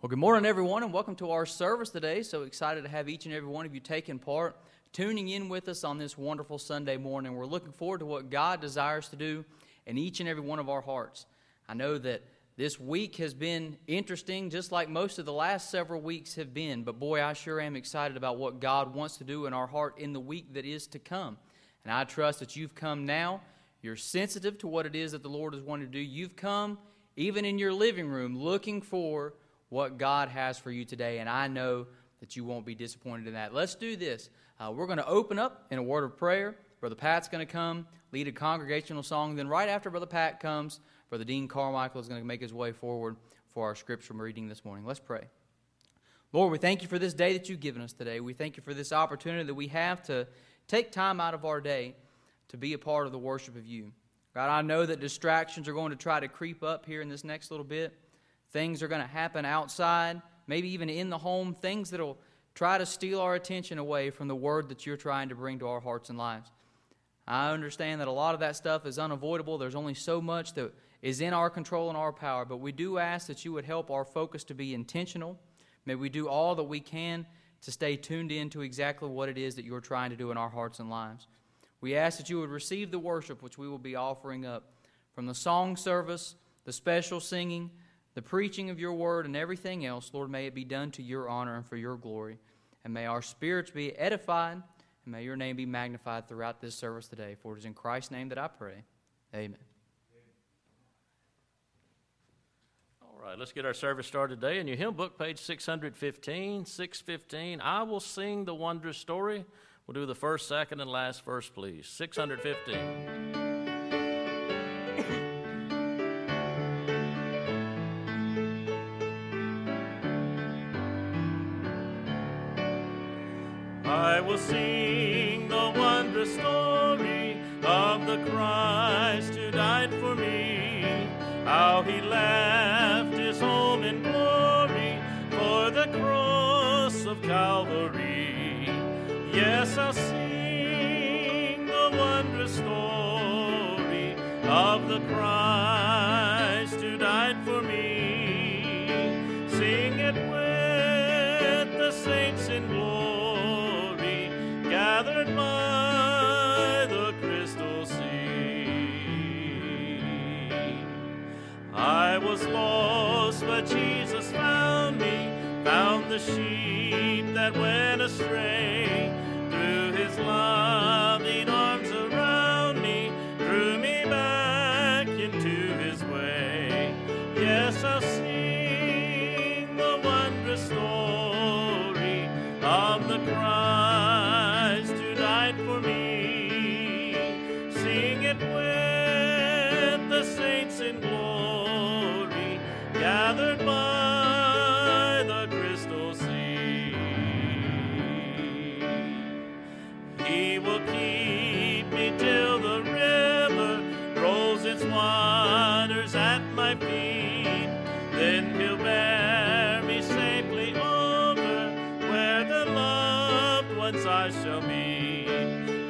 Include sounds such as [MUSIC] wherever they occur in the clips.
Well, good morning, everyone, and welcome to our service today. So excited to have each and every one of you taking part, tuning in with us on this wonderful Sunday morning. We're looking forward to what God desires to do in each and every one of our hearts. I know that this week has been interesting, just like most of the last several weeks have been, but boy, I sure am excited about what God wants to do in our heart in the week that is to come. And I trust that you've come now. You're sensitive to what it is that the Lord is wanting to do. You've come, even in your living room, looking for what God has for you today, and I know that you won't be disappointed in that. Let's do this. Uh, we're going to open up in a word of prayer. Brother Pat's going to come, lead a congregational song. Then, right after Brother Pat comes, Brother Dean Carmichael is going to make his way forward for our scripture reading this morning. Let's pray. Lord, we thank you for this day that you've given us today. We thank you for this opportunity that we have to take time out of our day to be a part of the worship of you. God, I know that distractions are going to try to creep up here in this next little bit. Things are going to happen outside, maybe even in the home, things that will try to steal our attention away from the word that you're trying to bring to our hearts and lives. I understand that a lot of that stuff is unavoidable. There's only so much that is in our control and our power, but we do ask that you would help our focus to be intentional. May we do all that we can to stay tuned in to exactly what it is that you're trying to do in our hearts and lives. We ask that you would receive the worship which we will be offering up from the song service, the special singing, the preaching of your word, and everything else, Lord, may it be done to your honor and for your glory. And may our spirits be edified, and may your name be magnified throughout this service today. For it is in Christ's name that I pray. Amen. All right, let's get our service started today. In your hymn book, page 615, 615, I will sing the wondrous story. We'll do the first, second, and last verse, please. 615. Sing the wondrous story of the Christ who died for me, how he left his home in glory for the cross of Calvary. Yes, I'll sing the wondrous story of the Christ sheep that went astray. Through his loving arms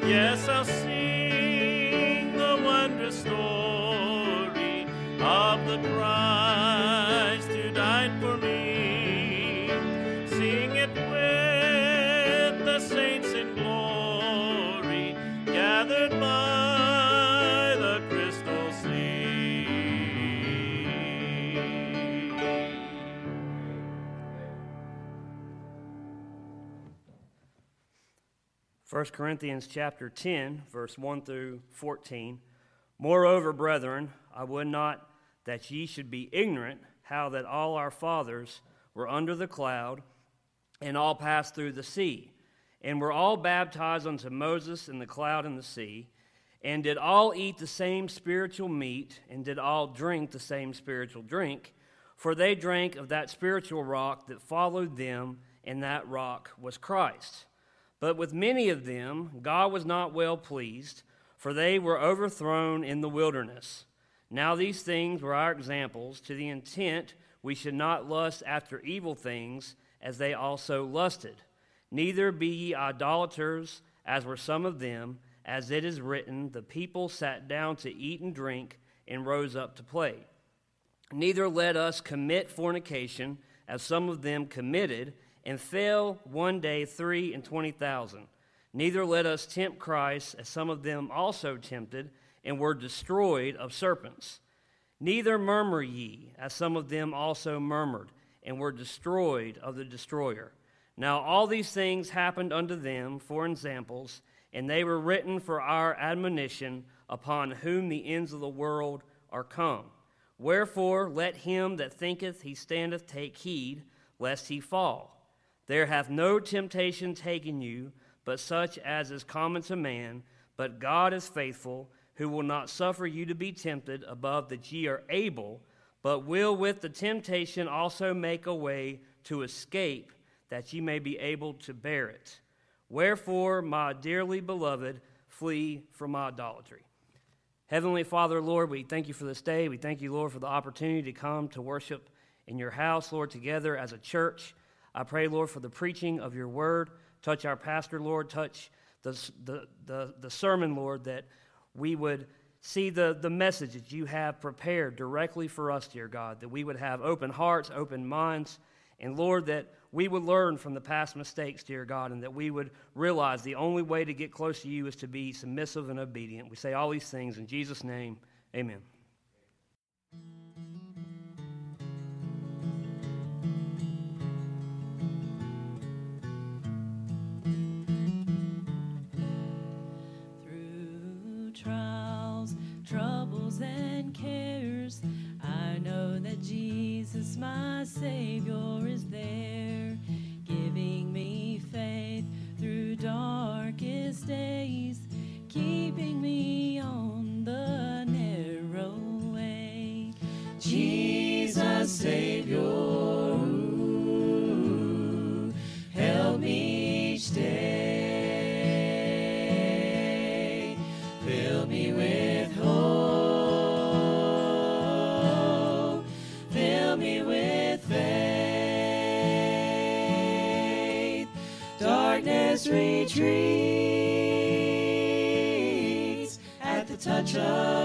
Yes, 1 Corinthians chapter 10, verse 1 through 14. Moreover, brethren, I would not that ye should be ignorant how that all our fathers were under the cloud, and all passed through the sea, and were all baptized unto Moses in the cloud and the sea, and did all eat the same spiritual meat, and did all drink the same spiritual drink, for they drank of that spiritual rock that followed them, and that rock was Christ. But with many of them God was not well pleased, for they were overthrown in the wilderness. Now these things were our examples, to the intent we should not lust after evil things, as they also lusted. Neither be ye idolaters, as were some of them, as it is written, The people sat down to eat and drink, and rose up to play. Neither let us commit fornication, as some of them committed, and fell one day three and twenty thousand. Neither let us tempt Christ, as some of them also tempted, and were destroyed of serpents. Neither murmur ye, as some of them also murmured, and were destroyed of the destroyer. Now all these things happened unto them for examples, and they were written for our admonition, upon whom the ends of the world are come. Wherefore let him that thinketh he standeth take heed, lest he fall. There hath no temptation taken you, but such as is common to man. But God is faithful, who will not suffer you to be tempted above that ye are able, but will with the temptation also make a way to escape, that ye may be able to bear it. Wherefore, my dearly beloved, flee from idolatry. Heavenly Father, Lord, we thank you for this day. We thank you, Lord, for the opportunity to come to worship in your house, Lord, together as a church. I pray, Lord, for the preaching of your word. Touch our pastor, Lord. Touch the, the, the, the sermon, Lord, that we would see the, the message that you have prepared directly for us, dear God, that we would have open hearts, open minds, and Lord, that we would learn from the past mistakes, dear God, and that we would realize the only way to get close to you is to be submissive and obedient. We say all these things in Jesus' name. Amen. Troubles, and cares, I know that Jesus, my Savior, is there, giving me faith through darkest days, keeping me on the narrow way. Jesus, Savior, retreats at the touch of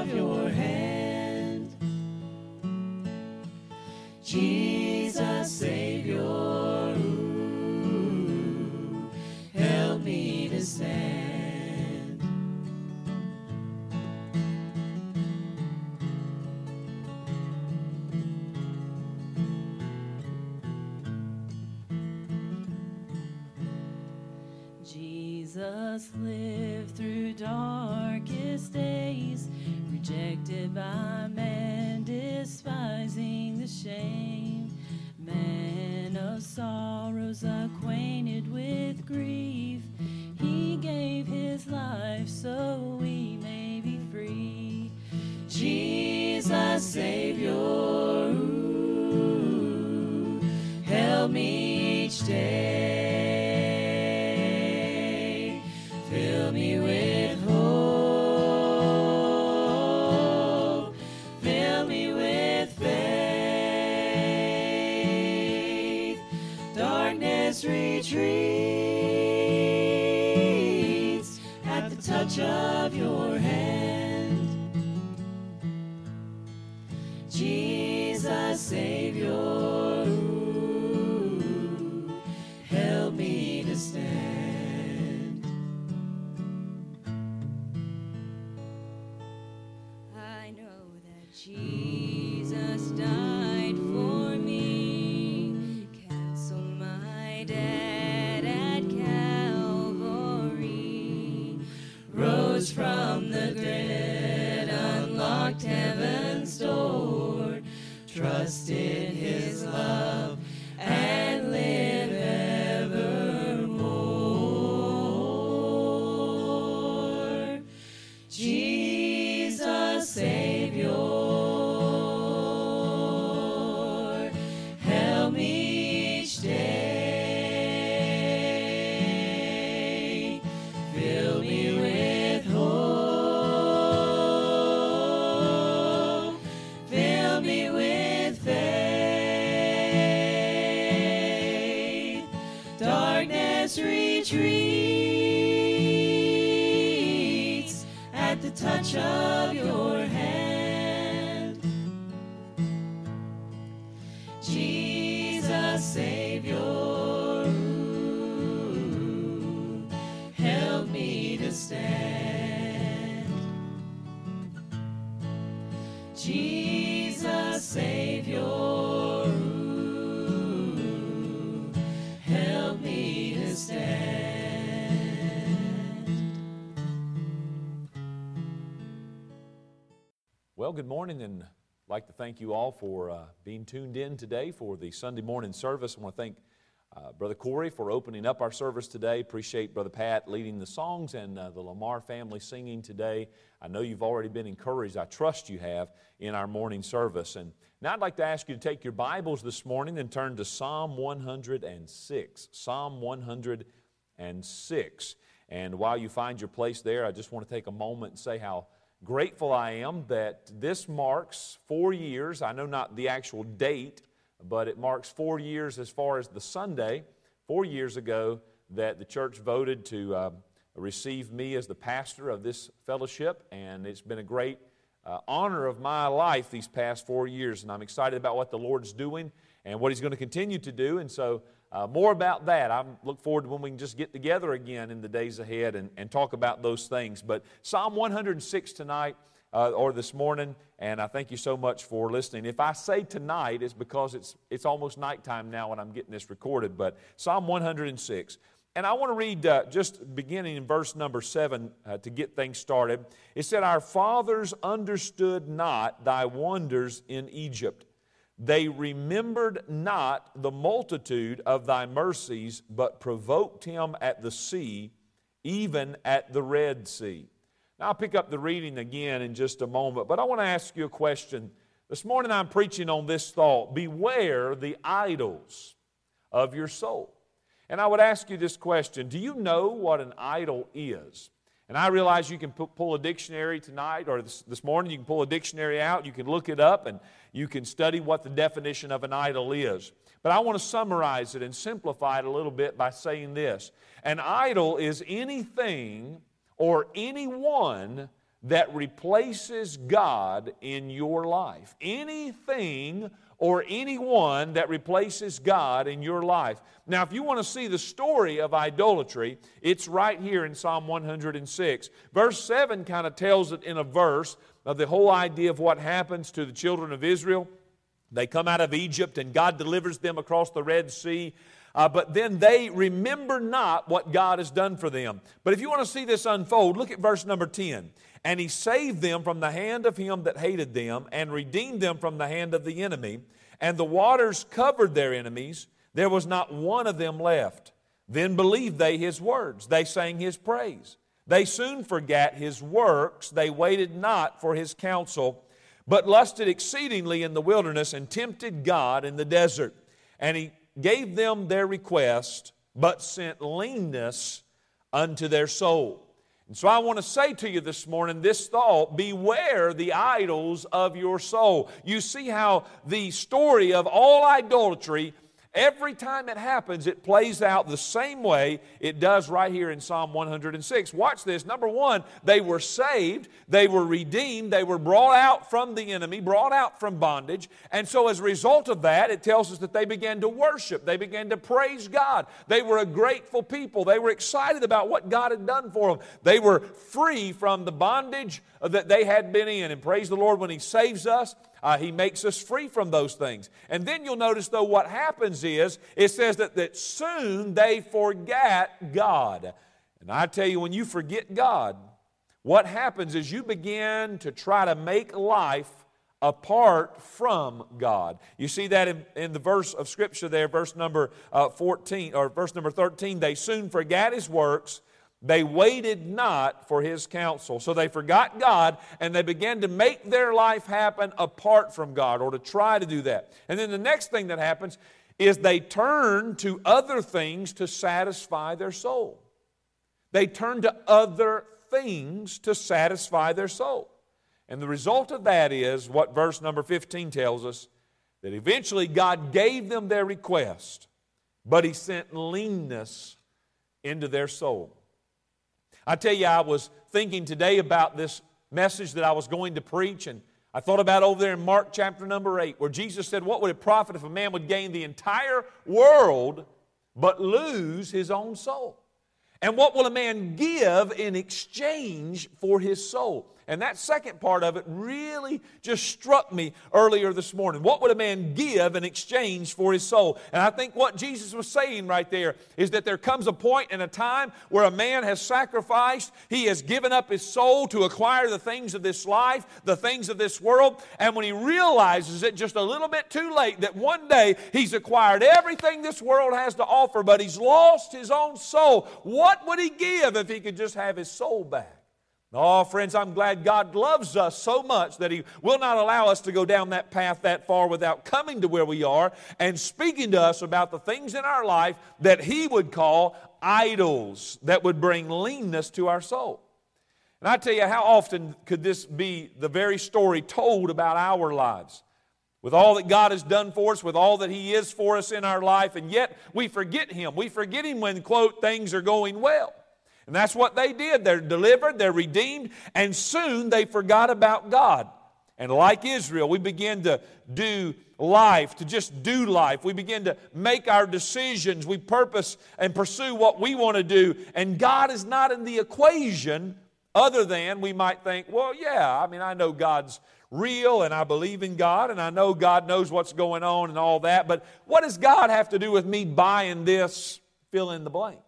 stand. Well, good morning, and I'd like to thank you all for uh, being tuned in today for the Sunday morning service. I want to thank uh, Brother Corey for opening up our service today. Appreciate Brother Pat leading the songs and uh, the Lamar family singing today. I know you've already been encouraged. I trust you have in our morning service. And now I'd like to ask you to take your Bibles this morning and turn to Psalm 106. Psalm 106. And while you find your place there, I just want to take a moment and say how grateful I am that this marks four years. I know not the actual date, but it marks four years as far as the Sunday, four years ago, that the church voted to uh, receive me as the pastor of this fellowship. And it's been a great uh, honor of my life these past four years. And I'm excited about what the Lord's doing and what He's going to continue to do. And so, uh, more about that. I look forward to when we can just get together again in the days ahead and, and talk about those things. But Psalm 106 tonight uh, or this morning, and I thank you so much for listening. If I say tonight, it's because it's, it's almost nighttime now when I'm getting this recorded. But Psalm 106. And I want to read uh, just beginning in verse number seven uh, to get things started. It said, Our fathers understood not thy wonders in Egypt. They remembered not the multitude of thy mercies, but provoked him at the sea, even at the Red Sea. Now, I'll pick up the reading again in just a moment, but I want to ask you a question. This morning I'm preaching on this thought Beware the idols of your soul. And I would ask you this question Do you know what an idol is? And I realize you can pull a dictionary tonight or this, morning, you can pull a dictionary out, you can look it up, and you can study what the definition of an idol is. But I want to summarize it and simplify it a little bit by saying this An idol is anything or anyone that replaces God in your life. Anything or anyone that replaces God in your life. Now, if you want to see the story of idolatry, it's right here in Psalm 106. Verse 7 kind of tells it in a verse of the whole idea of what happens to the children of Israel. They come out of Egypt and God delivers them across the Red Sea. Uh, but then they remember not what God has done for them. But if you want to see this unfold, look at verse number 10. And he saved them from the hand of him that hated them, and redeemed them from the hand of the enemy. And the waters covered their enemies, there was not one of them left. Then believed they his words, they sang his praise. They soon forgat his works, they waited not for his counsel, but lusted exceedingly in the wilderness, and tempted God in the desert. And he gave them their request, but sent leanness unto their soul. And so I want to say to you this morning this thought beware the idols of your soul. You see how the story of all idolatry Every time it happens, it plays out the same way it does right here in Psalm 106. Watch this. Number one, they were saved, they were redeemed, they were brought out from the enemy, brought out from bondage. And so, as a result of that, it tells us that they began to worship, they began to praise God. They were a grateful people, they were excited about what God had done for them. They were free from the bondage that they had been in. And praise the Lord when He saves us. Uh, he makes us free from those things. And then you'll notice, though, what happens is it says that, that soon they forget God. And I tell you, when you forget God, what happens is you begin to try to make life apart from God. You see that in, in the verse of Scripture there, verse number uh, 14, or verse number 13. They soon forgot His works they waited not for his counsel. So they forgot God and they began to make their life happen apart from God or to try to do that. And then the next thing that happens is they turn to other things to satisfy their soul. They turn to other things to satisfy their soul. And the result of that is what verse number 15 tells us that eventually God gave them their request, but He sent leanness into their soul. I tell you, I was thinking today about this message that I was going to preach, and I thought about over there in Mark chapter number 8, where Jesus said, What would it profit if a man would gain the entire world but lose his own soul? And what will a man give in exchange for his soul? And that second part of it really just struck me earlier this morning. What would a man give in exchange for his soul? And I think what Jesus was saying right there is that there comes a and a time where a man has sacrificed, he has given up his soul to acquire the things of this life, the things of this world. And when he realizes it just a little bit too late, that one day he's acquired everything this world has to offer, but he's lost his own soul, what would he give if he could just have his soul back? Oh, friends, I'm glad God loves us so much that He will not allow us to go down that path that far without coming to where we are and speaking to us about the things in our life that He would call idols that would bring leanness to our soul. And I tell you, how often could this be the very story told about our lives? With all that God has done for us, with all that He is for us in our life, and yet we forget Him. We forget Him when, quote, things are going well. And that's what they did. They're delivered, they're redeemed, and soon they forgot about God. And like Israel, we begin to do life, to just do life. We begin to make our decisions. We purpose and pursue what we want to do. And God is not in the equation, other than we might think, well, yeah, I mean, I know God's real and I believe in God and I know God knows what's going on and all that. But what does God have to do with me buying this? Fill in the blank.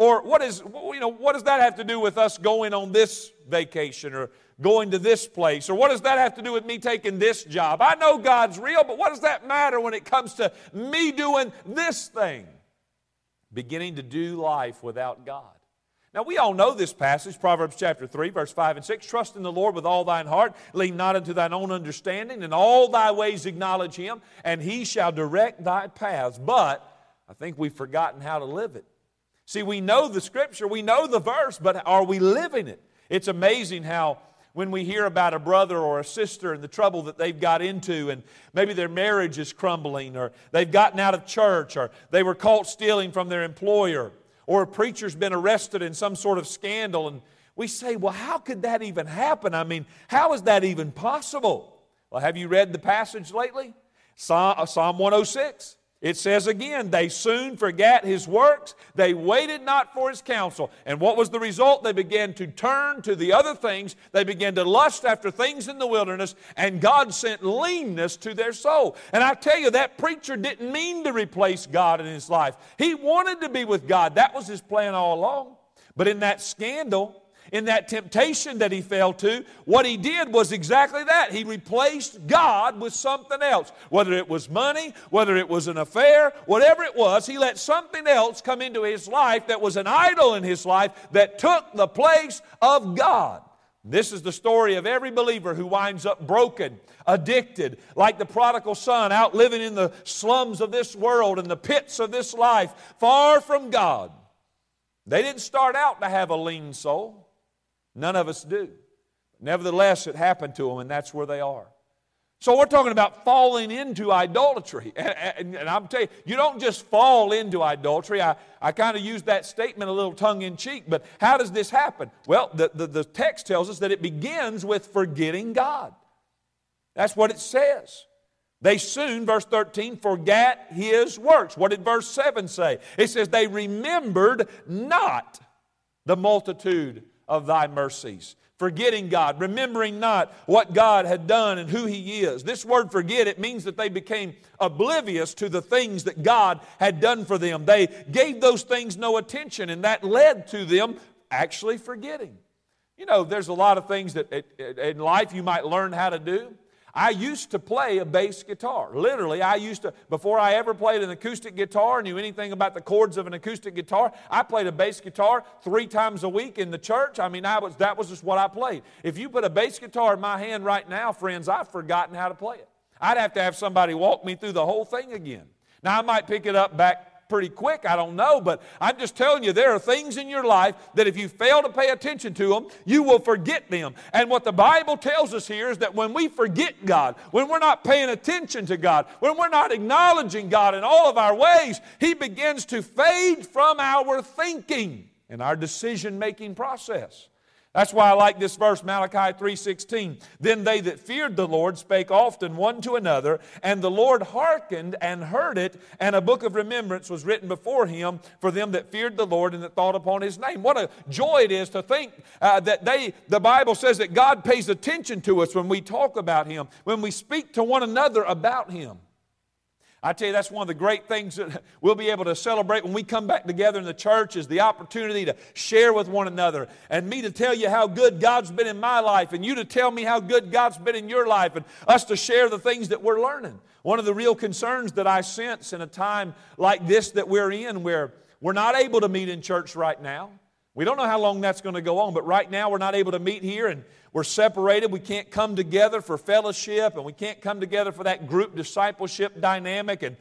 Or what, is, you know, what does that have to do with us going on this vacation or going to this place? Or what does that have to do with me taking this job? I know God's real, but what does that matter when it comes to me doing this thing? Beginning to do life without God. Now, we all know this passage, Proverbs chapter 3, verse 5 and 6. Trust in the Lord with all thine heart, lean not unto thine own understanding, in all thy ways acknowledge him, and he shall direct thy paths. But I think we've forgotten how to live it. See, we know the scripture, we know the verse, but are we living it? It's amazing how when we hear about a brother or a sister and the trouble that they've got into, and maybe their marriage is crumbling, or they've gotten out of church, or they were caught stealing from their employer, or a preacher's been arrested in some sort of scandal, and we say, well, how could that even happen? I mean, how is that even possible? Well, have you read the passage lately? Uh, Psalm 106. It says again, they soon forgot his works. They waited not for his counsel. And what was the result? They began to turn to the other things. They began to lust after things in the wilderness, and God sent leanness to their soul. And I tell you, that preacher didn't mean to replace God in his life. He wanted to be with God. That was his plan all along. But in that scandal, in that temptation that he fell to, what he did was exactly that. He replaced God with something else. Whether it was money, whether it was an affair, whatever it was, he let something else come into his life that was an idol in his life that took the place of God. This is the story of every believer who winds up broken, addicted, like the prodigal son, out living in the slums of this world and the pits of this life, far from God. They didn't start out to have a lean soul. None of us do. Nevertheless, it happened to them, and that's where they are. So we're talking about falling into idolatry. [LAUGHS] And, and, and, I'm telling you, you don't just fall into idolatry. I, I kind of use that statement a little tongue in cheek, but how does this happen? Well, the, the, the text tells us that it begins with forgetting God. That's what it says. They soon, verse 13, forgot his works. What did verse 7 say? It says, they remembered not the multitude of thy mercies. Forgetting God, remembering not what God had done and who He is. This word forget, it means that they became oblivious to the things that God had done for them. They gave those things no attention, and that led to them actually forgetting. You know, there's a lot of things that in life you might learn how to do. I used to play a bass guitar. Literally, I used to, before I ever played an acoustic guitar, knew anything about the chords of an acoustic guitar, I played a bass guitar three times a week in the church. I mean, I was, that was just what I played. If you put a bass guitar in my hand right now, friends, I've forgotten how to play it. I'd have to have somebody walk me through the whole thing again. Now, I might pick it up back pretty quick. I don't know, but I'm just telling you, there are things in your life that if you fail to pay attention to them, you will forget them. And what the Bible tells us here is that when we forget God, when we're not paying attention to God, when we're not acknowledging God in all of our ways, He begins to fade from our thinking and our decision making process. That's why I like this verse, Malachi 3:16. Then they that feared the Lord spake often one to another, and the Lord hearkened and heard it, and a book of remembrance was written before him for them that feared the Lord and that thought upon his name. What a joy it is to think uh, that they, the Bible says that God pays attention to us when we talk about him, when we speak to one another about him. I tell you, that's one of the great things that [LAUGHS] we'll be able to celebrate when we come back together in the church is the opportunity to share with one another and me to tell you how good God's been in my life and you to tell me how good God's been in your life and us to share the things that we're learning. One of the real concerns that I sense in a time like this that we're in where we're not able to meet in church right now. We don't know how long that's going to go on, but right now we're not able to meet here and we're separated. We can't come together for fellowship and we can't come together for that group discipleship dynamic. And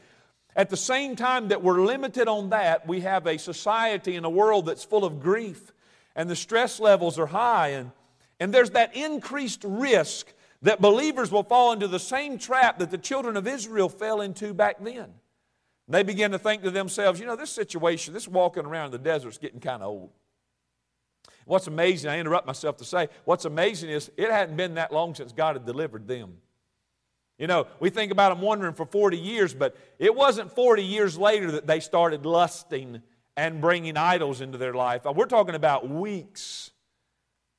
at the same time that we're limited on that, we have a society and a world that's full of grief and the stress levels are high. And, and there's that increased risk that believers will fall into the same trap that the children of Israel fell into back then. They begin to think to themselves, you know, this situation, this walking around in the desert is getting kind of old. What's amazing, I interrupt myself to say, what's amazing is it hadn't been that long since God had delivered them. You know, we think about them wandering for 40 years, but it wasn't 40 years later that they started lusting and bringing idols into their life. Uh, we're talking about weeks.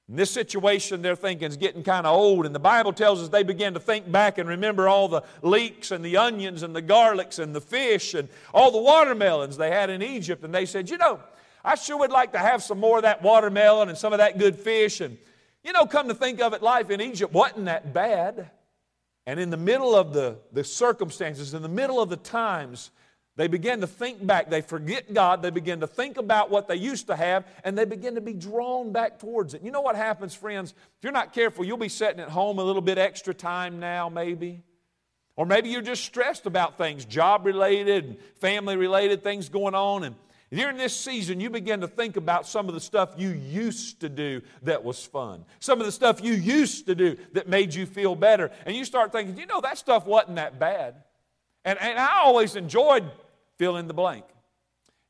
In this situation, they're thinking is getting kind of old, and the Bible tells us they began to think back and remember all the leeks and the onions and the garlics and the fish and all the watermelons they had in Egypt, and they said, You know, I sure would like to have some more of that watermelon and some of that good fish. And, you know, come to think of it, life in Egypt wasn't that bad. And in the middle of the, the circumstances, in the middle of the times, they begin to think back. They forget God. They begin to think about what they used to have, and they begin to be drawn back towards it. You know what happens, friends? If you're not careful, you'll be sitting at home a little bit extra time now, maybe. Or maybe you're just stressed about things, job related, and family related, things going on, and during this season, you begin to think about some of the stuff you used to do that was fun. Some of the stuff you used to do that made you feel better. And you start thinking, you know, that stuff wasn't that bad. And, and I always enjoyed fill in the blank.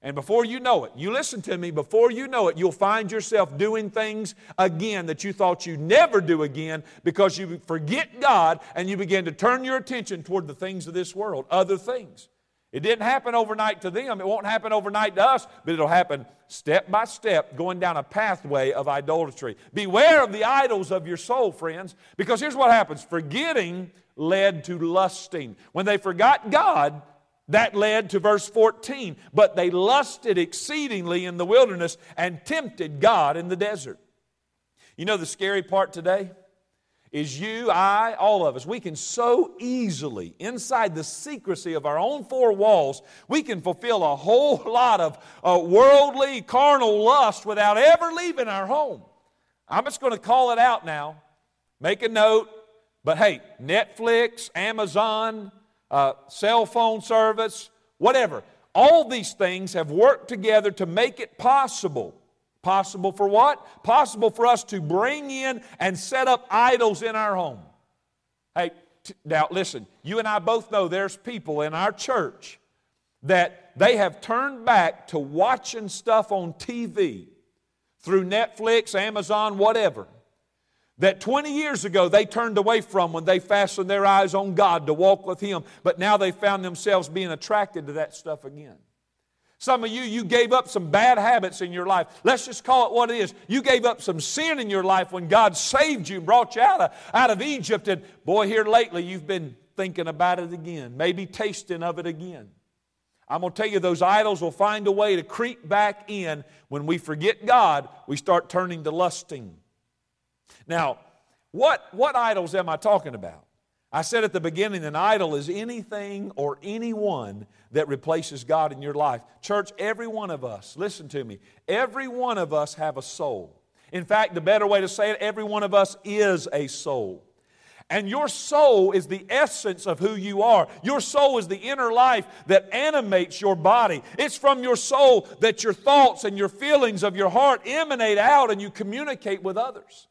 And before you know it, you listen to me, before you know it, you'll find yourself doing things again that you thought you'd never do again because you forget God and you begin to turn your attention toward the things of this world, other things. It didn't happen overnight to them. It won't happen overnight to us, but it'll happen step by step going down a pathway of idolatry. Beware of the idols of your soul, friends, because here's what happens forgetting led to lusting. When they forgot God, that led to verse 14. But they lusted exceedingly in the wilderness and tempted God in the desert. You know the scary part today? Is you, I, all of us. We can so easily, inside the secrecy of our own four walls, we can fulfill a whole [LAUGHS] lot of uh, worldly, carnal lust without ever leaving our home. I'm just going to call it out now. Make a note. But hey, Netflix, Amazon, uh, cell phone service, whatever. All these things have worked together to make it possible Possible for what? Possible for us to bring in and set up idols in our home. Hey, t- now listen, you and I both know there's people in our church that they have turned back to watching stuff on TV through Netflix, Amazon, whatever, that 20 years ago they turned away from when they fastened their eyes on God to walk with Him, but now they found themselves being attracted to that stuff again. Some of you, you gave up some bad habits in your life. Let's just call it what it is. You gave up some sin in your life when God saved you and brought you out of, out of Egypt. And boy, here lately, you've been thinking about it again, maybe tasting of it again. I'm going to tell you, those idols will find a way to creep back in. When we forget God, we start turning to lusting. Now, what, what idols am I talking about? I said at the beginning, an idol is anything or anyone that replaces God in your life. Church, every one of us, listen to me, every one of us have a soul. In fact, the better way to say it, every one of us is a soul. And your soul is the essence of who you are. Your soul is the inner life that animates your body. It's from your soul that your thoughts and your feelings of your heart emanate out and you communicate with others.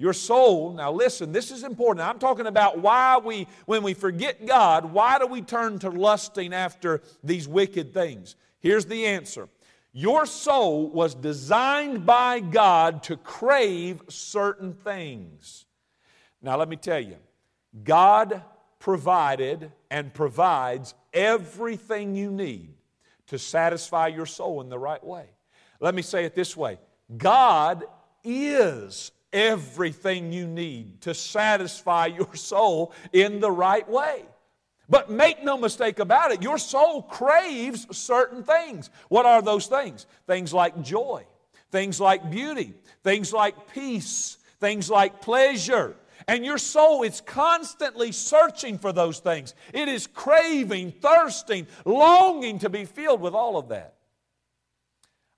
Your soul, now listen, this is important. I'm talking about why we, when we forget God, why do we turn to lusting after these wicked things? Here's the answer Your soul was designed by God to crave certain things. Now, let me tell you, God provided and provides everything you need to satisfy your soul in the right way. Let me say it this way God is everything you need to satisfy [LAUGHS] your soul in the right way. But make no mistake about it, your soul craves certain things. What are those things? Things like joy, things like beauty, things like peace, things like pleasure. And your soul is constantly searching for those things. It is craving, thirsting, longing to be filled with all of that.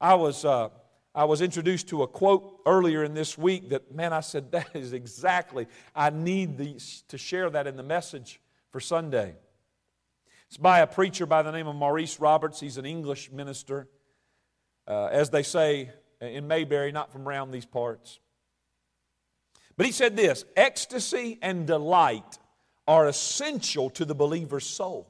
I was, uh, I was introduced to a quote earlier in this week that, man, I said, [LAUGHS] that is exactly, I need these, to share that in the message for Sunday. It's by a preacher by the name of Maurice Roberts. He's an English minister, uh, as they say in Mayberry, not from around these parts. But he said this ecstasy and delight are essential to the believer's soul,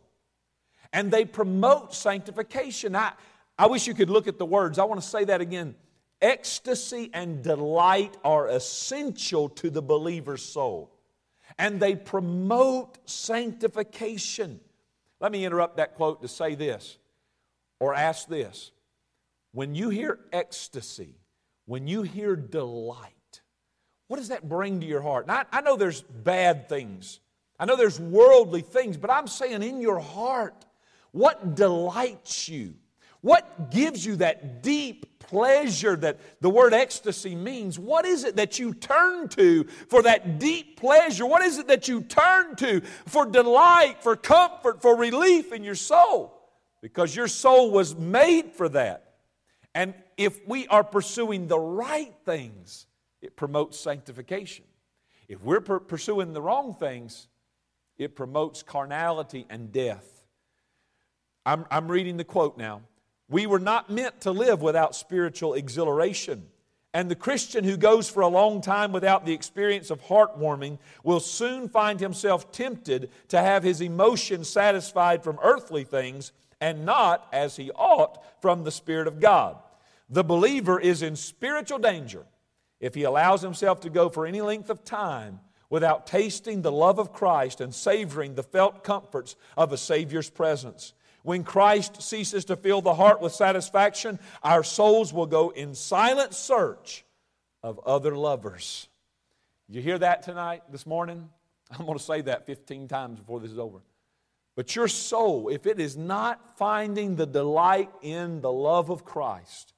and they promote sanctification. I, I wish you could look at the words. I want to say that again. Ecstasy and delight are essential to the believer's soul and they promote sanctification. Let me interrupt that quote to say this or ask this. When you hear ecstasy, when you hear delight, what does that bring to your heart? I, I know there's bad things, I know there's worldly things, but I'm saying in your heart, what delights you? What gives you that deep pleasure that the word ecstasy means? What is it that you turn to for that deep pleasure? What is it that you turn to for delight, for comfort, for relief in your soul? Because your soul was made for that. And if we are pursuing the right things, it promotes sanctification. If we're pursuing the wrong things, it promotes carnality and death. I'm, I'm reading the quote now. We were not meant to live without spiritual exhilaration. And the Christian who goes for a long time without the experience of heartwarming will soon find himself tempted to have his emotions satisfied from earthly things and not, as he ought, from the Spirit of God. The believer is in spiritual danger if he allows himself to go for any length of time without tasting the love of Christ and savoring the felt comforts of a Savior's presence. When Christ ceases to fill the heart with satisfaction, our souls will go in silent search of other lovers. You hear that tonight, this morning? [LAUGHS] I'm going to say that 15 times before this is over. But your soul, if it is not finding the delight in the love of Christ,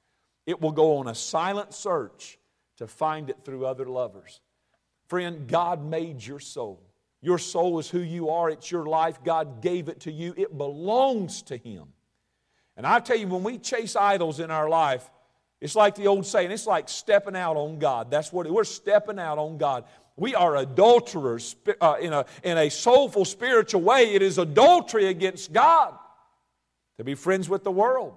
it will go on a silent search to find it through other lovers. Friend, God made your soul. Your soul is who you are, it's your life. God gave it to you, it belongs to Him. And I tell you, when we chase idols in our life, it's like the old saying, it's like stepping out on God. That's what we're stepping out on God. We are adulterers uh, in, a, in a soulful, spiritual way. It is adultery against God to be friends with the world.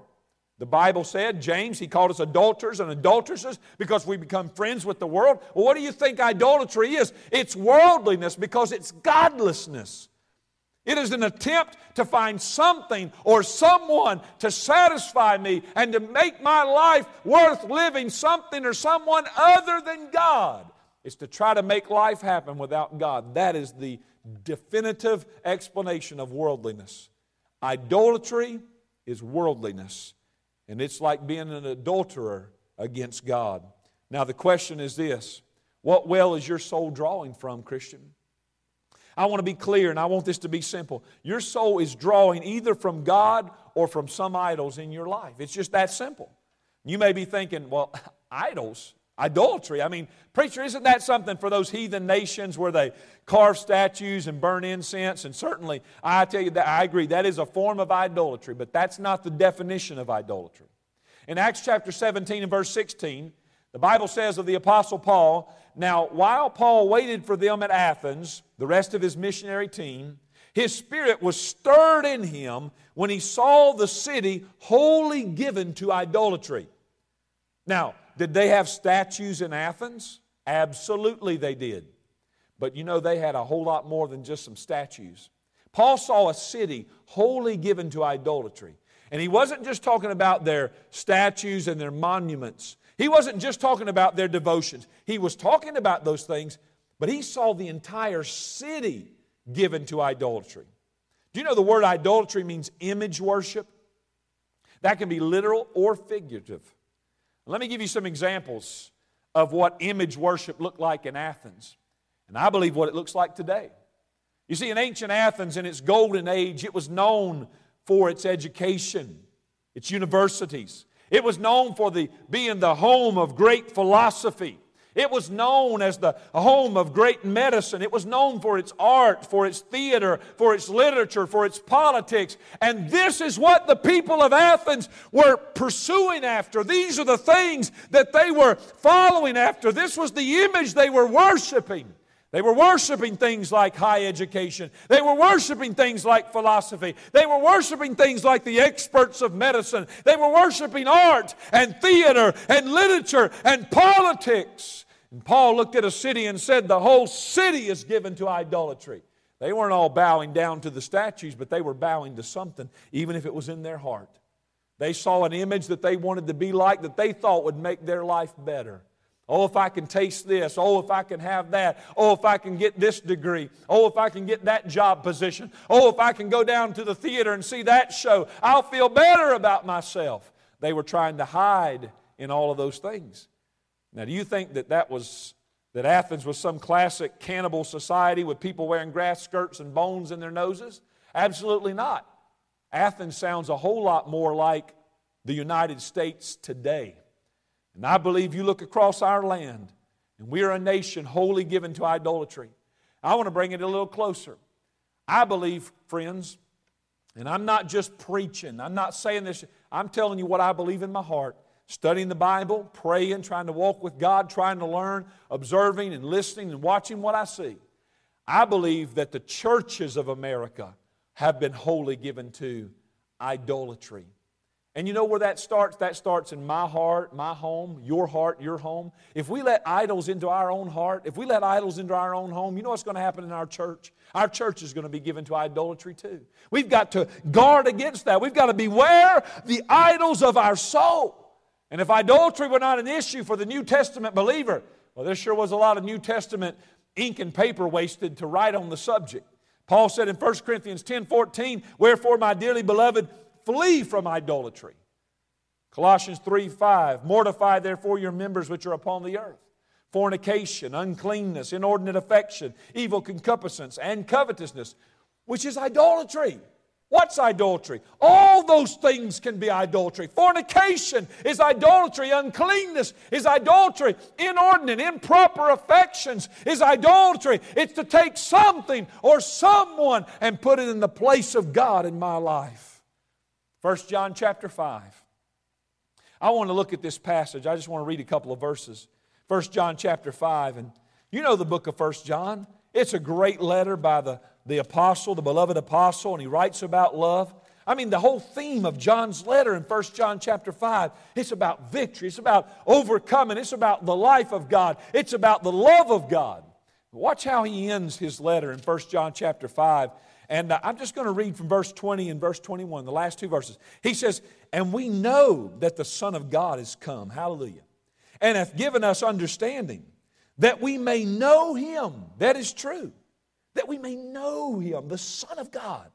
The Bible said, James, he called us adulterers and adulteresses because we become friends with the world. Well, what do you think idolatry is? It's worldliness because it's godlessness. It is an attempt to find something or someone to satisfy me and to make my life worth living, something or someone other than God. It's to try to make life happen without God. That is the definitive explanation of worldliness. Idolatry is worldliness. And it's like being an adulterer against God. Now, the question is this What well is your soul drawing from, Christian? I want to be clear and I want this to be simple. Your soul is drawing either from God or from some idols in your life. It's just that simple. You may be thinking, well, [LAUGHS] idols? Idolatry. I mean, preacher, isn't that something for those heathen nations where they carve statues and burn incense? And certainly, I tell you that I agree, that is a form of idolatry, but that's not the definition of idolatry. In Acts chapter 17 and verse 16, the Bible says of the Apostle Paul, Now, while Paul waited for them at Athens, the rest of his missionary team, his spirit was stirred in him when he saw the city wholly given to idolatry. Now, did they have statues in Athens? Absolutely, they did. But you know, they had a whole lot more than just some statues. Paul saw a city wholly given to idolatry. And he wasn't just talking about their statues and their monuments. He wasn't just talking about their devotions. He was talking about those things, but he saw the entire city given to idolatry. Do you know the word idolatry means image worship? That can be literal or figurative. Let me give you some examples of what image worship looked like in Athens. And I believe what it looks like today. You see, in ancient Athens, in its golden age, it was known for its education, its universities. It was known for the, being the home of great philosophy. It was known as the home of great medicine. It was known for its art, for its theater, for its literature, for its politics. And this is what the people of Athens were pursuing after. These are the things that they were following after. This was the image they were worshiping. They were worshiping things like high education. They were worshiping things like philosophy. They were worshiping things like the experts of medicine. They were worshiping art and theater and literature and politics. And Paul looked at a city and said, The whole city is given to idolatry. They weren't all bowing down to the statues, but they were bowing to something, even if it was in their heart. They saw an image that they wanted to be like that they thought would make their life better. Oh, if I can taste this. Oh, if I can have that. Oh, if I can get this degree. Oh, if I can get that job position. Oh, if I can go down to the theater and see that show, I'll feel better about myself. They were trying to hide in all of those things. Now, do you think that that was that Athens was some classic cannibal society with people wearing grass skirts and bones in their noses? Absolutely not. Athens sounds a whole lot more like the United States today. And I believe you look across our land, and we are a nation wholly given to idolatry. I want to bring it a little closer. I believe, friends, and I'm not just preaching, I'm not saying this, I'm telling you what I believe in my heart. Studying the Bible, praying, trying to walk with God, trying to learn, observing and listening and watching what I see. I believe that the churches of America have been wholly given to idolatry. And you know where that starts? That starts in my heart, my home, your heart, your home. If we let idols into our own heart, if we let idols into our own home, you know what's going to happen in our church? Our church is going to be given to idolatry too. We've got to guard against that. We've got to beware the idols of our soul. And if idolatry were not an issue for the New Testament believer, well, there sure was a lot of New Testament ink and paper wasted to write on the subject. Paul said in 1 Corinthians 10 14, Wherefore, my dearly beloved, Flee from idolatry. Colossians 3 5. Mortify therefore your members which are upon the earth fornication, uncleanness, inordinate affection, evil concupiscence, and covetousness, which is idolatry. What's idolatry? All those things can be idolatry. Fornication is idolatry. Uncleanness is idolatry. Inordinate, improper affections is idolatry. It's to take something or someone and put it in the place of God in my life. 1 John chapter 5. I want to look at this passage. I just want to read a couple of verses. 1 John chapter 5. And you know the book of 1 John. It's a great letter by the, the apostle, the beloved apostle, and he writes about love. I mean, the whole theme of John's letter in 1 John chapter 5, it's about victory. It's about overcoming. It's about the life of God. It's about the love of God. Watch how he ends his letter in 1 John chapter 5. And uh, I'm just going to read from verse 20 and verse 21, the last two verses. He says, And we know that the Son of God is come, hallelujah, and hath given us understanding, that we may know him. That is true. That we may know him, the Son of God,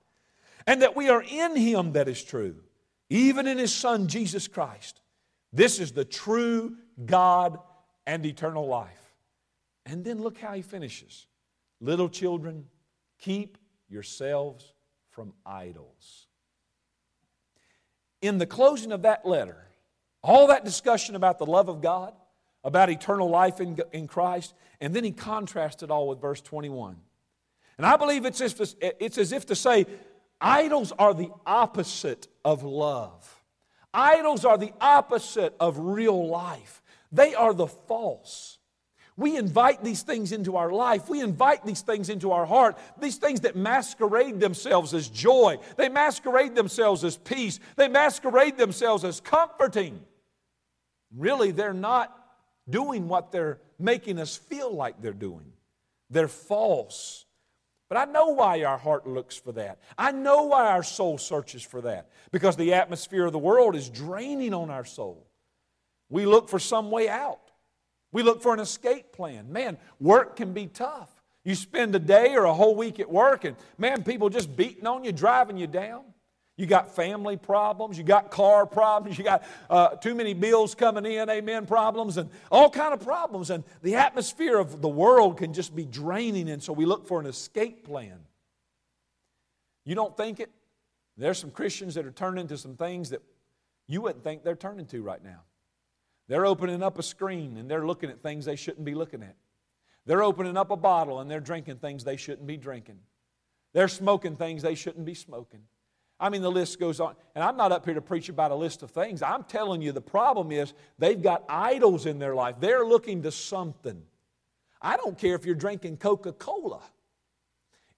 and that we are in him that is true, even in his Son, Jesus Christ. This is the true God and eternal life. And then look how he finishes. Little children, keep yourselves from idols. In the closing of that letter, all that discussion about the love of God, about eternal life in, in Christ, and then he contrasted all with verse 21. And I believe it's if, it's as if to say, idols are the opposite of love. Idols are the opposite of real life. They are the false. We invite these things into our life. We invite these things into our heart. These things that masquerade themselves as joy. They masquerade themselves as peace. They masquerade themselves as comforting. Really, they're not doing what they're making us feel like they're doing. They're false. But I know why our heart looks for that. I know why our soul searches for that. Because the atmosphere of the world is draining on our soul. We look for some way out. We look for an escape plan. Man, work can be tough. You spend a day or a whole week at work, and man, people just beating on you, driving you down. You got family problems, you got car problems, you got uh, too many bills coming in, amen, problems, and all kind of problems. And the atmosphere of the world can just be draining, and so we look for an escape plan. You don't think it? There's some Christians that are turning to some things that you wouldn't think they're turning to right now. They're opening up a screen and they're looking at things they shouldn't be looking at. They're opening up a bottle and they're drinking things they shouldn't be drinking. They're smoking things they shouldn't be smoking. I mean, the list goes on. And I'm not up here to preach about a list of things. I'm telling you, the problem is they've got idols in their life. They're looking to something. I don't care if you're drinking Coca Cola,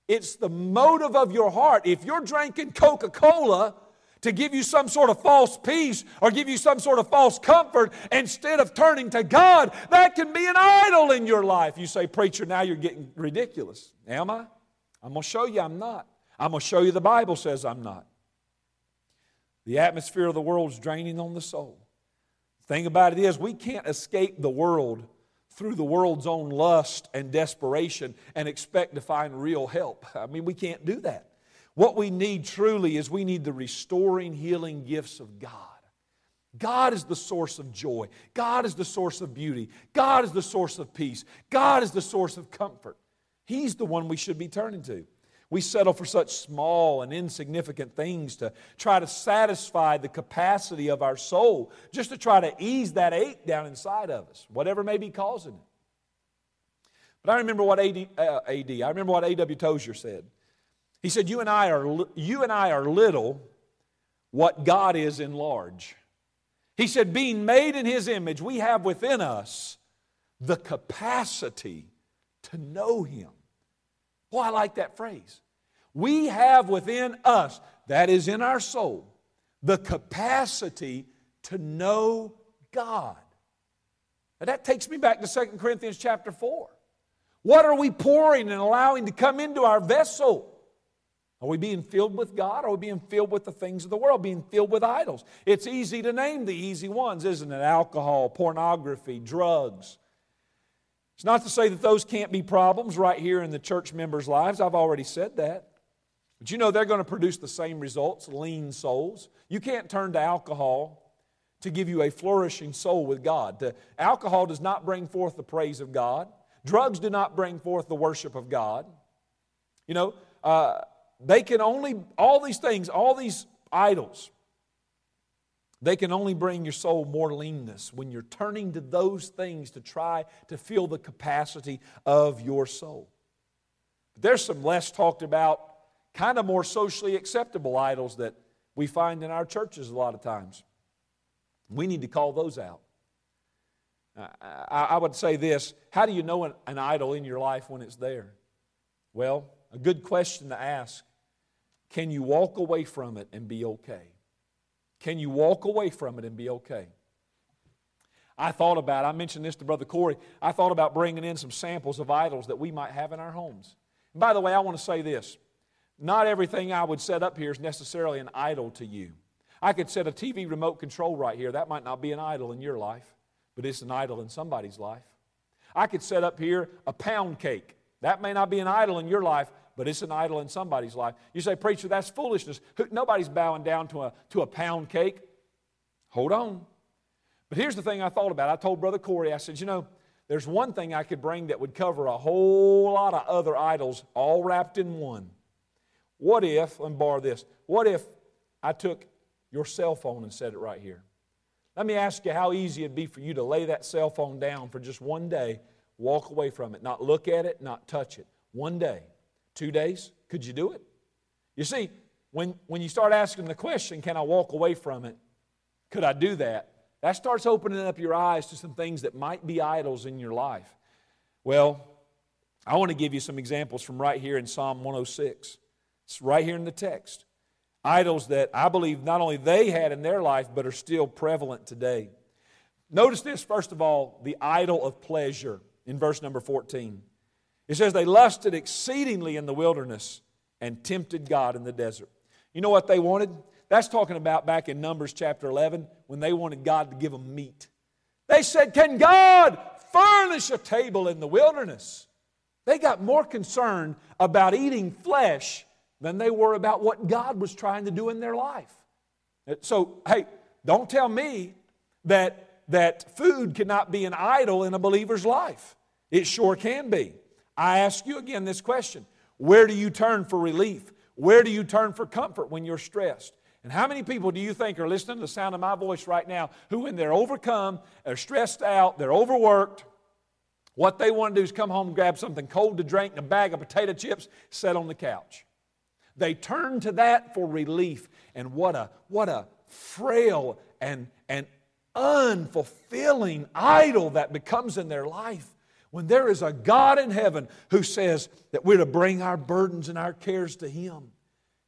it's the motive of your heart. If you're drinking Coca Cola, to give you some sort of false peace or give you some sort of false comfort instead of turning to God, that can be an idol in your life. You say, Preacher, now you're getting ridiculous. Am I? I'm going to show you I'm not. I'm going to show you the Bible says I'm not. The atmosphere of the world is draining on the soul. The thing about it is, we can't escape the world through the world's own lust and desperation and expect to find real help. I mean, we can't do that. What we need truly is we need the restoring, healing gifts of God. God is the source of joy. God is the source of beauty. God is the source of peace. God is the source of comfort. He's the one we should be turning to. We settle for such small and insignificant things to try to satisfy the capacity of our soul, just to try to ease that ache down inside of us, whatever may be causing it. But I remember what AD, uh, AD I remember what A.W. Tozer said. He said, you and, I are, you and I are little what God is in large. He said, being made in His image, we have within us the capacity to know Him. Boy, I like that phrase. We have within us, that is in our soul, the capacity to know God. Now that takes me back to 2 Corinthians chapter 4. What are we pouring and allowing to come into our vessel? Are we being filled with God? Or are we being filled with the things of the world, being filled with idols? It's easy to name the easy ones, isn't it? Alcohol, pornography, drugs. It's not to say that those can't be problems right here in the church members' lives. I've already said that. But you know they're going to produce the same results lean souls. You can't turn to alcohol to give you a flourishing soul with God. Alcohol does not bring forth the praise of God, drugs do not bring forth the worship of God. You know, uh, they can only, all these things, all these idols, they can only bring your soul more leanness when you're turning to those things to try to fill the capacity of your soul. There's some less talked about, kind of more socially acceptable idols that we find in our churches a lot of times. We need to call those out. I would say this how do you know an idol in your life when it's there? Well, a good question to ask. Can you walk away from it and be okay? Can you walk away from it and be okay? I thought about, I mentioned this to Brother Corey, I thought about bringing in some samples of idols that we might have in our homes. And by the way, I want to say this not everything I would set up here is necessarily an idol to you. I could set a TV remote control right here. That might not be an idol in your life, but it's an idol in somebody's life. I could set up here a pound cake. That may not be an idol in your life, but it's an idol in somebody's life. You say, Preacher, that's foolishness. Nobody's bowing down to a, to a pound cake. Hold on. But here's the thing I thought about. I told Brother Corey, I said, You know, there's one thing I could bring that would cover a whole lot of other idols all wrapped in one. What if, let me borrow this, what if I took your cell phone and set it right here? Let me ask you how easy it'd be for you to lay that cell phone down for just one day walk away from it, not look at it, not touch it. One day, two days, could you do it? You see, when, when you start asking the question, can I walk away from it? Could I do that? That starts opening up your eyes to some things that might be idols in your life. Well, I want to give you some examples from right here in Psalm 106. It's right here in the text. Idols that I believe not only they had in their life, but are still prevalent today. Notice this, first of all, the idol of pleasure in verse number 14. It says they lusted exceedingly in the wilderness and tempted God in the desert. You know what they wanted? That's talking about back in Numbers chapter 11 when they wanted God to give them meat. They said, Can God furnish a table in the wilderness? They got more concerned about eating flesh than they were about what God was trying to do in their life. So, hey, don't tell me that, that food cannot be an idol in a believer's life. It sure can be. I ask you again this question Where do you turn for relief? Where do you turn for comfort when you're stressed? And how many people do you think are listening to the sound of my voice right now who, when they're overcome, they're stressed out, they're overworked, what they want to do is come home grab something cold to drink and a bag of potato chips, sit on the couch. They turn to that for relief. And what a, what a frail and, and unfulfilling idol that becomes in their life when there is a God in heaven who says that we're to bring our burdens and our cares to Him.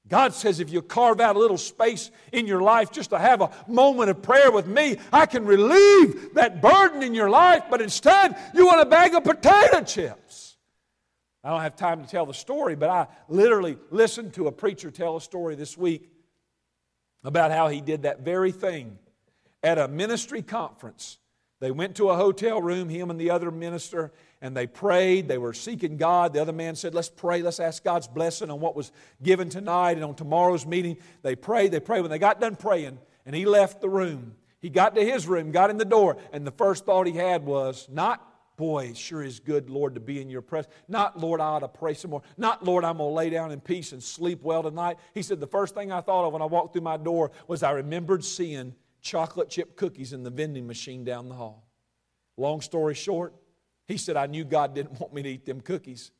God says, if you carve out a little space in your life just to have a moment of prayer with me, I can relieve that burden in your life, but instead you want a bag of potato chips. I don't have time to tell the story, but I literally listened to a preacher tell a story this week about how he did that very thing at a ministry conference. They went to a hotel room, him and the other minister, and they prayed. They were seeking God. The other man said, Let's pray. Let's ask God's blessing on what was given tonight and on tomorrow's meeting. They prayed. They prayed. When they got done praying, and he left the room, he got to his room, got in the door, and the first thought he had was, Not, boy, it sure is good, Lord, to be in your presence. Not, Lord, I ought to pray some more. Not, Lord, I'm going to lay down in peace and sleep well tonight. He said, The first thing I thought of when I walked through my door was I remembered seeing chocolate chip cookies in the vending machine down the hall. Long story short, he said, I knew God didn't want me to eat them cookies.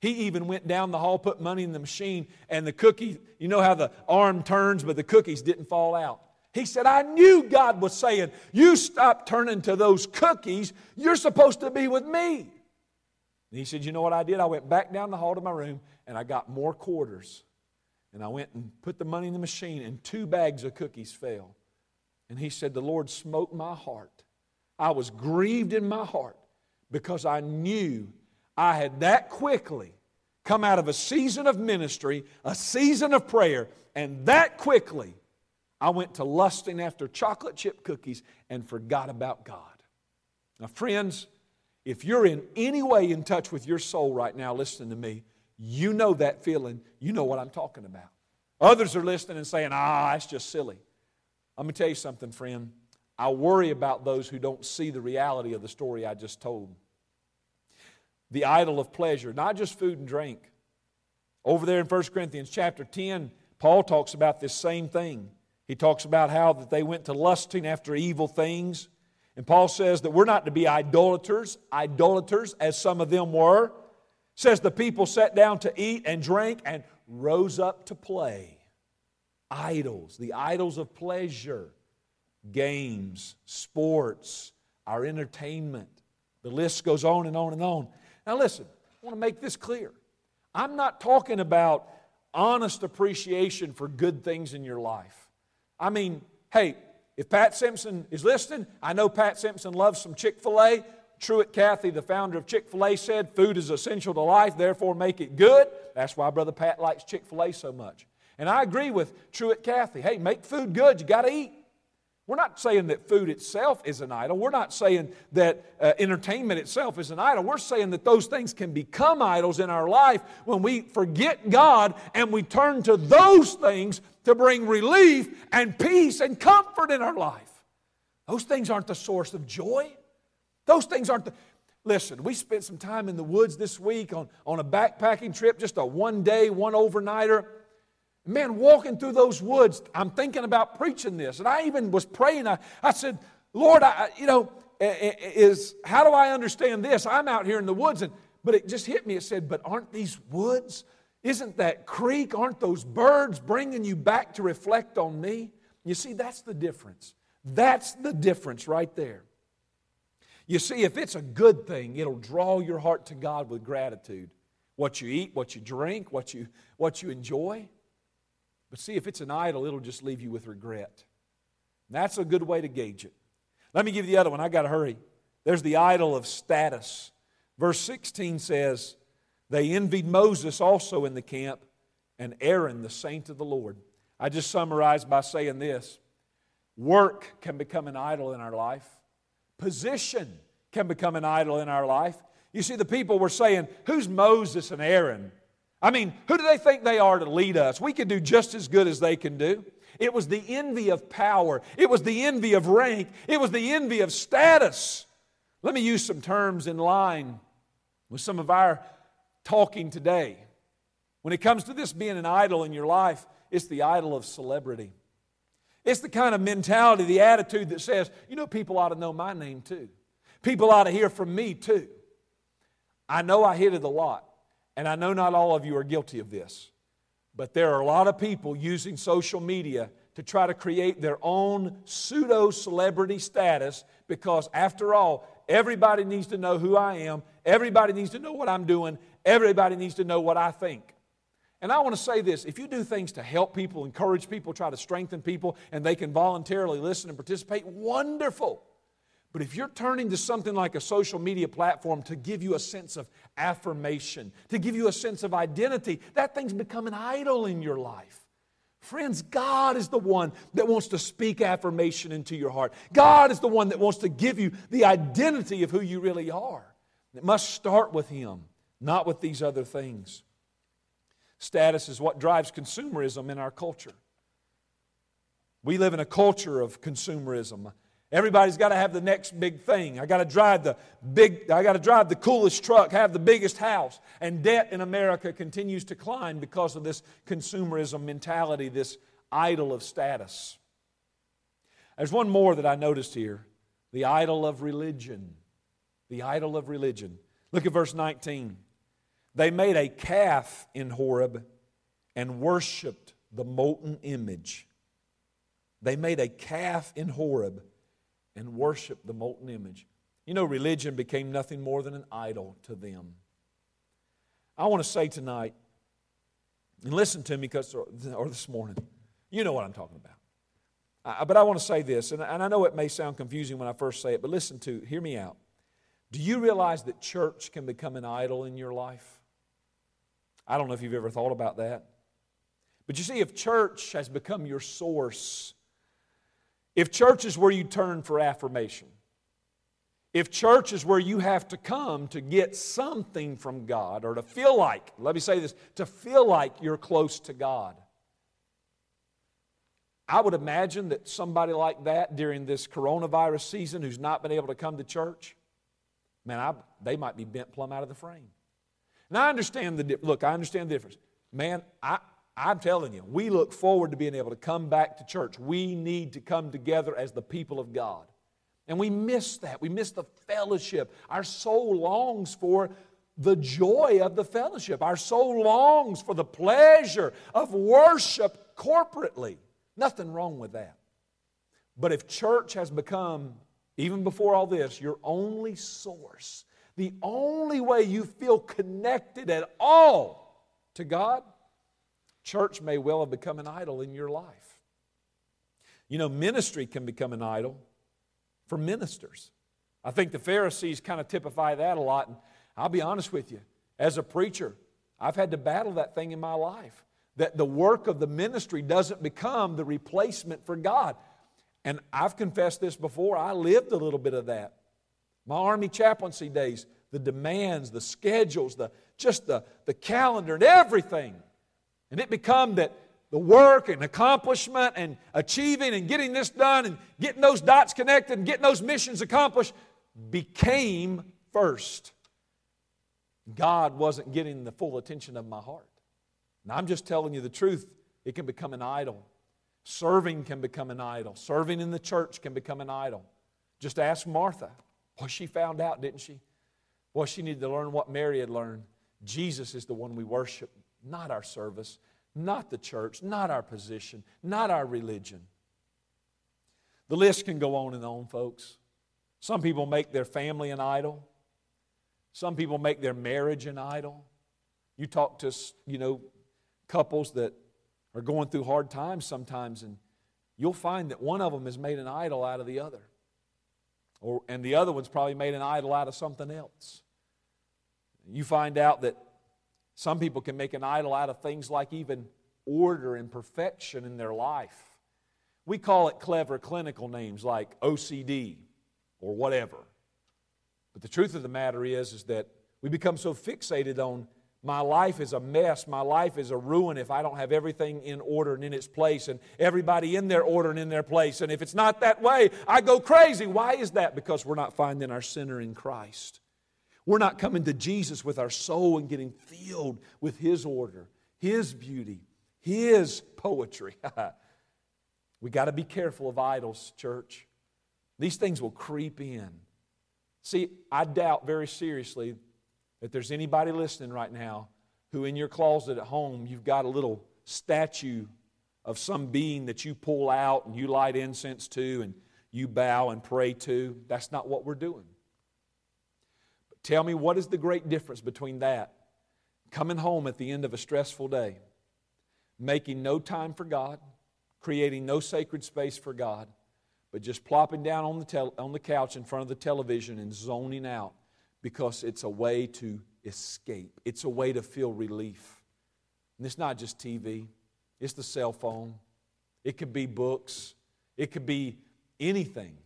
He even went down the hall, put money in the machine, and the cookie, you know how the arm turns, but the cookies didn't fall out. He said, I knew God was saying, You stop turning to those cookies. You're supposed to be with me. And he said, You know what I did? I went back down the hall to my room and I got more quarters. And I went and put the money in the machine, and two bags of cookies fell. And he said, The Lord smote my heart. I was grieved in my heart because I knew I had that quickly come out of a season of ministry, a season of prayer, and that quickly I went to lusting after chocolate chip cookies and forgot about God. Now, friends, if you're in any way in touch with your soul right now, listen to me, you know that feeling. You know what I'm talking about. Others are listening and saying, ah, it's just silly. Going to tell you something, friend. I worry about those who don't see the reality of the story I just told. The idol of pleasure, not just food and drink. Over there in 1 Corinthians chapter 10, Paul talks about this same thing. He talks about how that they went to lusting after evil things. And Paul says that we're not to be idolaters, idolaters as some of them were. Says the people sat down to eat and drink and rose up to play. Idols, the idols of pleasure games, sports, our entertainment. The list goes on and on and on. Now, listen, I want to make this clear. I'm not talking about honest appreciation for good things in your life. I mean, hey, if Pat Simpson is listening, I know Pat Simpson loves some Chick fil A. Truett Cathy, the founder of Chick fil A, said food is essential to life, therefore make it good. That's why Brother Pat likes Chick fil A so much. And I agree with Truett Cathy. Hey, make food good, you got to eat. We're not saying that food itself is an idol. We're not saying that uh, entertainment itself is an idol. We're saying that those things can become idols in our life when we forget God and we turn to those things to bring relief and peace and comfort in our life. Those things aren't the source of joy. Those things aren't the. Listen, we spent some time in the woods this week on, on a backpacking trip, just a one day, one overnighter. Man, walking through those woods, I'm thinking about preaching this. And I even was praying. I, I said, Lord, I, you know, is how do I understand this? I'm out here in the woods, and but it just hit me. It said, but aren't these woods? Isn't that creek? Aren't those birds bringing you back to reflect on me? You see, that's the difference. That's the difference right there. You see, if it's a good thing, it'll draw your heart to God with gratitude. What you eat, what you drink, what you, what you enjoy. But see, if it's an idol, it'll just leave you with regret. And that's a good way to gauge it. Let me give you the other one. I got to hurry. There's the idol of status. Verse 16 says, They envied Moses also in the camp and Aaron, the saint of the Lord. I just summarized by saying this work can become an idol in our life, position can become an idol in our life. You see, the people were saying, Who's Moses and Aaron? I mean, who do they think they are to lead us? We can do just as good as they can do. It was the envy of power, it was the envy of rank, it was the envy of status. Let me use some terms in line with some of our talking today. When it comes to this being an idol in your life, it's the idol of celebrity. It's the kind of mentality, the attitude that says, you know, people ought to know my name too. People ought to hear from me too. I know I hit it a lot, and I know not all of you are guilty of this, but there are a lot of people using social media to try to create their own pseudo celebrity status because, after all, everybody needs to know who I am, everybody needs to know what I'm doing, everybody needs to know what I think. And I want to say this if you do things to help people, encourage people, try to strengthen people, and they can voluntarily listen and participate, wonderful. But if you're turning to something like a social media platform to give you a sense of affirmation, to give you a sense of identity, that thing's become an idol in your life. Friends, God is the one that wants to speak affirmation into your heart. God is the one that wants to give you the identity of who you really are. It must start with Him, not with these other things. Status is what drives consumerism in our culture. We live in a culture of consumerism. Everybody's got to have the next big thing. I got to drive the big I got to drive the coolest truck, have the biggest house. And debt in America continues to climb because of this consumerism mentality, this idol of status. There's one more that I noticed here, the idol of religion. The idol of religion. Look at verse 19. They made a calf in Horeb and worshiped the molten image. They made a calf in Horeb and worshiped the molten image. You know, religion became nothing more than an idol to them. I want to say tonight, and listen to me because, or this morning, you know what I'm talking about. I, but I want to say this, and, and I know it may sound confusing when I first say it, but listen to, hear me out. Do you realize that church can become an idol in your life? I don't know if you've ever thought about that. But you see, if church has become your source if church is where you turn for affirmation, if church is where you have to come to get something from God or to feel like, let me say this, to feel like you're close to God, I would imagine that somebody like that during this coronavirus season who's not been able to come to church, man, I, they might be bent plumb out of the frame. Now, I understand the, look, I understand the difference. Man, I, I'm telling you, we look forward to being able to come back to church. We need to come together as the people of God. And we miss that. We miss the fellowship. Our soul longs for the joy of the fellowship. Our soul longs for the pleasure of worship corporately. Nothing wrong with that. But if church has become, even before all this, your only source, the only way you feel connected at all to God, Church may well have become an idol in your life. You know, ministry can become an idol for ministers. I think the Pharisees kind of typify that a lot. And I'll be honest with you, as a preacher, I've had to battle that thing in my life. That the work of the ministry doesn't become the replacement for God. And I've confessed this before, I lived a little bit of that. My Army chaplaincy days, the demands, the schedules, the, just the, the calendar and everything and it become that the work and accomplishment and achieving and getting this done and getting those dots connected and getting those missions accomplished became first. God wasn't getting the full attention of my heart. Now, I'm just telling you the truth. It can become an idol. Serving can become an idol. Serving in the church can become an idol. Just ask Martha. Well, she found out, didn't she? Well, she needed to learn what Mary had learned. Jesus is the one we worship not our service, not the church, not our position, not our religion. The list can go on and on, folks. Some people make their family an idol. Some people make their marriage an idol. You talk to, you know, couples that are going through hard times sometimes, and you'll find that one of them has made an idol out of the other. Or, and the other one's probably made an idol out of something else. You find out that Some people can make an idol out of things like even order and perfection in their life. We call it clever clinical names like OCD or whatever. But the truth of the matter is, is that we become so fixated on my life is a mess. My life is a ruin if I don't have everything in order and in its place and everybody in their order and in their place. And if it's not that way, I go crazy. Why is that? Because we're not finding our center in Christ. We're not coming to Jesus with our soul and getting filled with His order, His beauty, His poetry. [LAUGHS] we got to be careful of idols, church. These things will creep in. See, I doubt very seriously that there's anybody listening right now who in your closet at home you've got a little statue of some being that you pull out and you light incense to and you bow and pray to. That's not what we're doing. Tell me, what is the great difference between that, coming home at the end of a stressful day, making no time for God, creating no sacred space for God, but just plopping down on the, tel- on the couch in front of the television and zoning out because it's a way to escape, it's a way to feel relief. And it's not just TV, it's the cell phone, it could be books, it could be anything.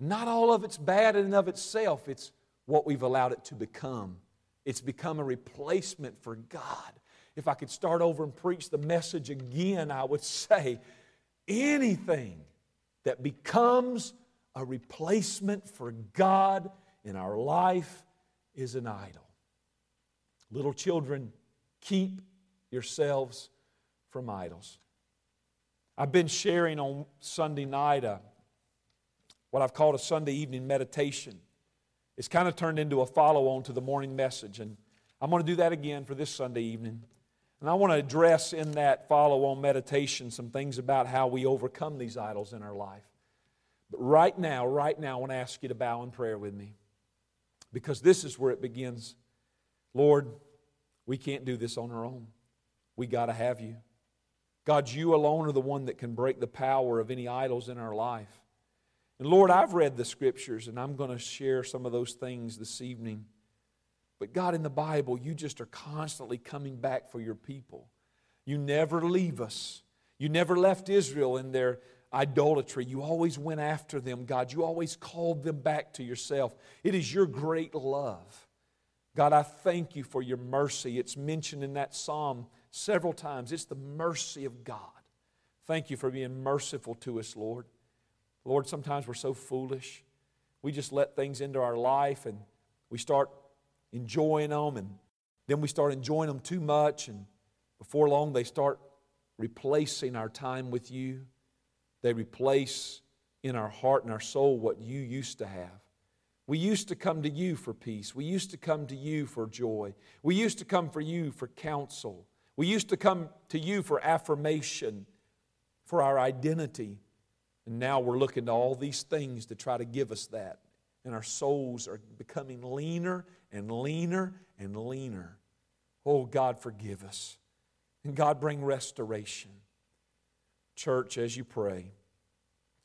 Not all of it's bad in and of itself, it's what we've allowed it to become. It's become a replacement for God. If I could start over and preach the message again, I would say anything that becomes a replacement for God in our life is an idol. Little children, keep yourselves from idols. I've been sharing on Sunday night a, what I've called a Sunday evening meditation. It's kind of turned into a follow on to the morning message, and I'm going to do that again for this Sunday evening. And I want to address in that follow on meditation some things about how we overcome these idols in our life. But right now, right now, I want to ask you to bow in prayer with me because this is where it begins. Lord, we can't do this on our own. We got to have you. God, you alone are the one that can break the power of any idols in our life. And Lord, I've read the scriptures and I'm going to share some of those things this evening. But God, in the Bible, you just are constantly coming back for your people. You never leave us. You never left Israel in their idolatry. You always went after them, God. You always called them back to yourself. It is your great love. God, I thank you for your mercy. It's mentioned in that psalm several times. It's the mercy of God. Thank you for being merciful to us, Lord. Lord, sometimes we're so foolish. We just let things into our life and we start enjoying them, and then we start enjoying them too much, and before long they start replacing our time with you. They replace in our heart and our soul what you used to have. We used to come to you for peace. We used to come to you for joy. We used to come for you for counsel. We used to come to you for affirmation, for our identity. And now we're looking to all these things to try to give us that. And our souls are becoming leaner and leaner and leaner. Oh, God, forgive us. And God, bring restoration. Church, as you pray,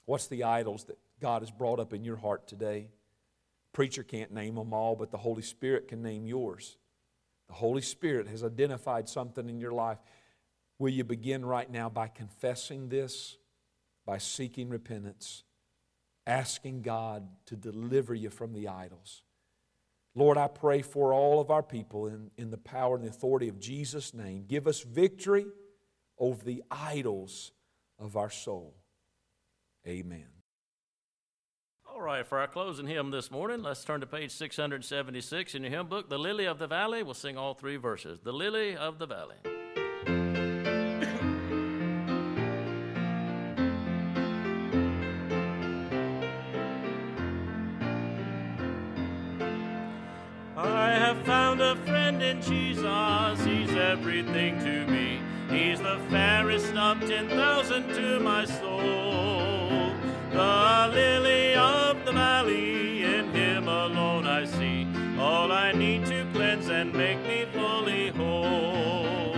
what's the idols that God has brought up in your heart today? Preacher can't name them all, but the Holy Spirit can name yours. The Holy Spirit has identified something in your life. Will you begin right now by confessing this, by seeking repentance, asking God to deliver you from the idols? Lord, I pray for all of our people in, in the power and the authority of Jesus' name. Give us victory over the idols of our soul. Amen. All right, for our closing hymn this morning, let's turn to page 676 in your hymn book, The Lily of the Valley. We'll sing all three verses. The Lily of the Valley. Jesus, he's everything to me. He's the fairest of 10,000 to my soul. The lily of the valley, in him alone I see all I need to cleanse and make me fully whole.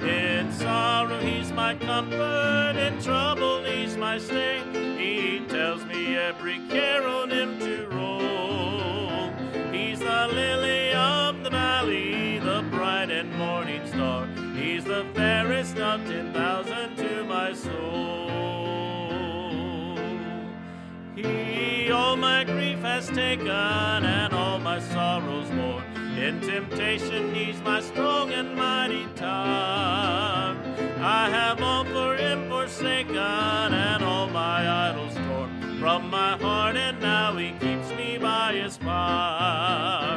In sorrow, he's my comfort, in trouble, he's my stay. He tells me every care on him to roll. He's the lily the fairest of ten thousand to my soul. He all my grief has taken and all my sorrows more. In temptation he's my strong and mighty tower. I have all for him forsaken and all my idols torn from my heart, and now he keeps me by his fire.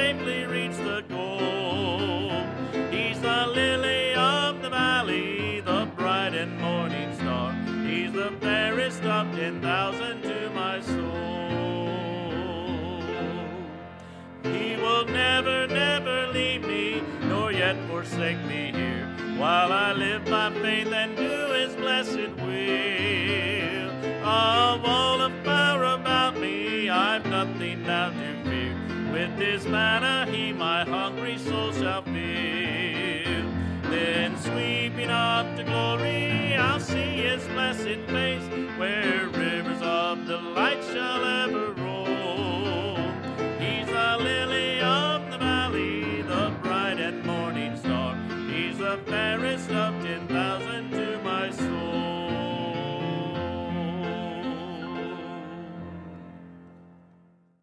Safely reach the goal. He's the lily of the valley, the bright and morning star. He's the fairest of ten thousand to my soul. He will never, never leave me, nor yet forsake me here, while I live by faith and do his blessed will. Of all of power about me, I've nothing now to. With this manna, he my hungry soul shall fill. Then sweeping up to glory, I'll see his blessed face, where rivers of delight shall ever roll. He's the lily of the valley, the bright and morning star. He's the fairest of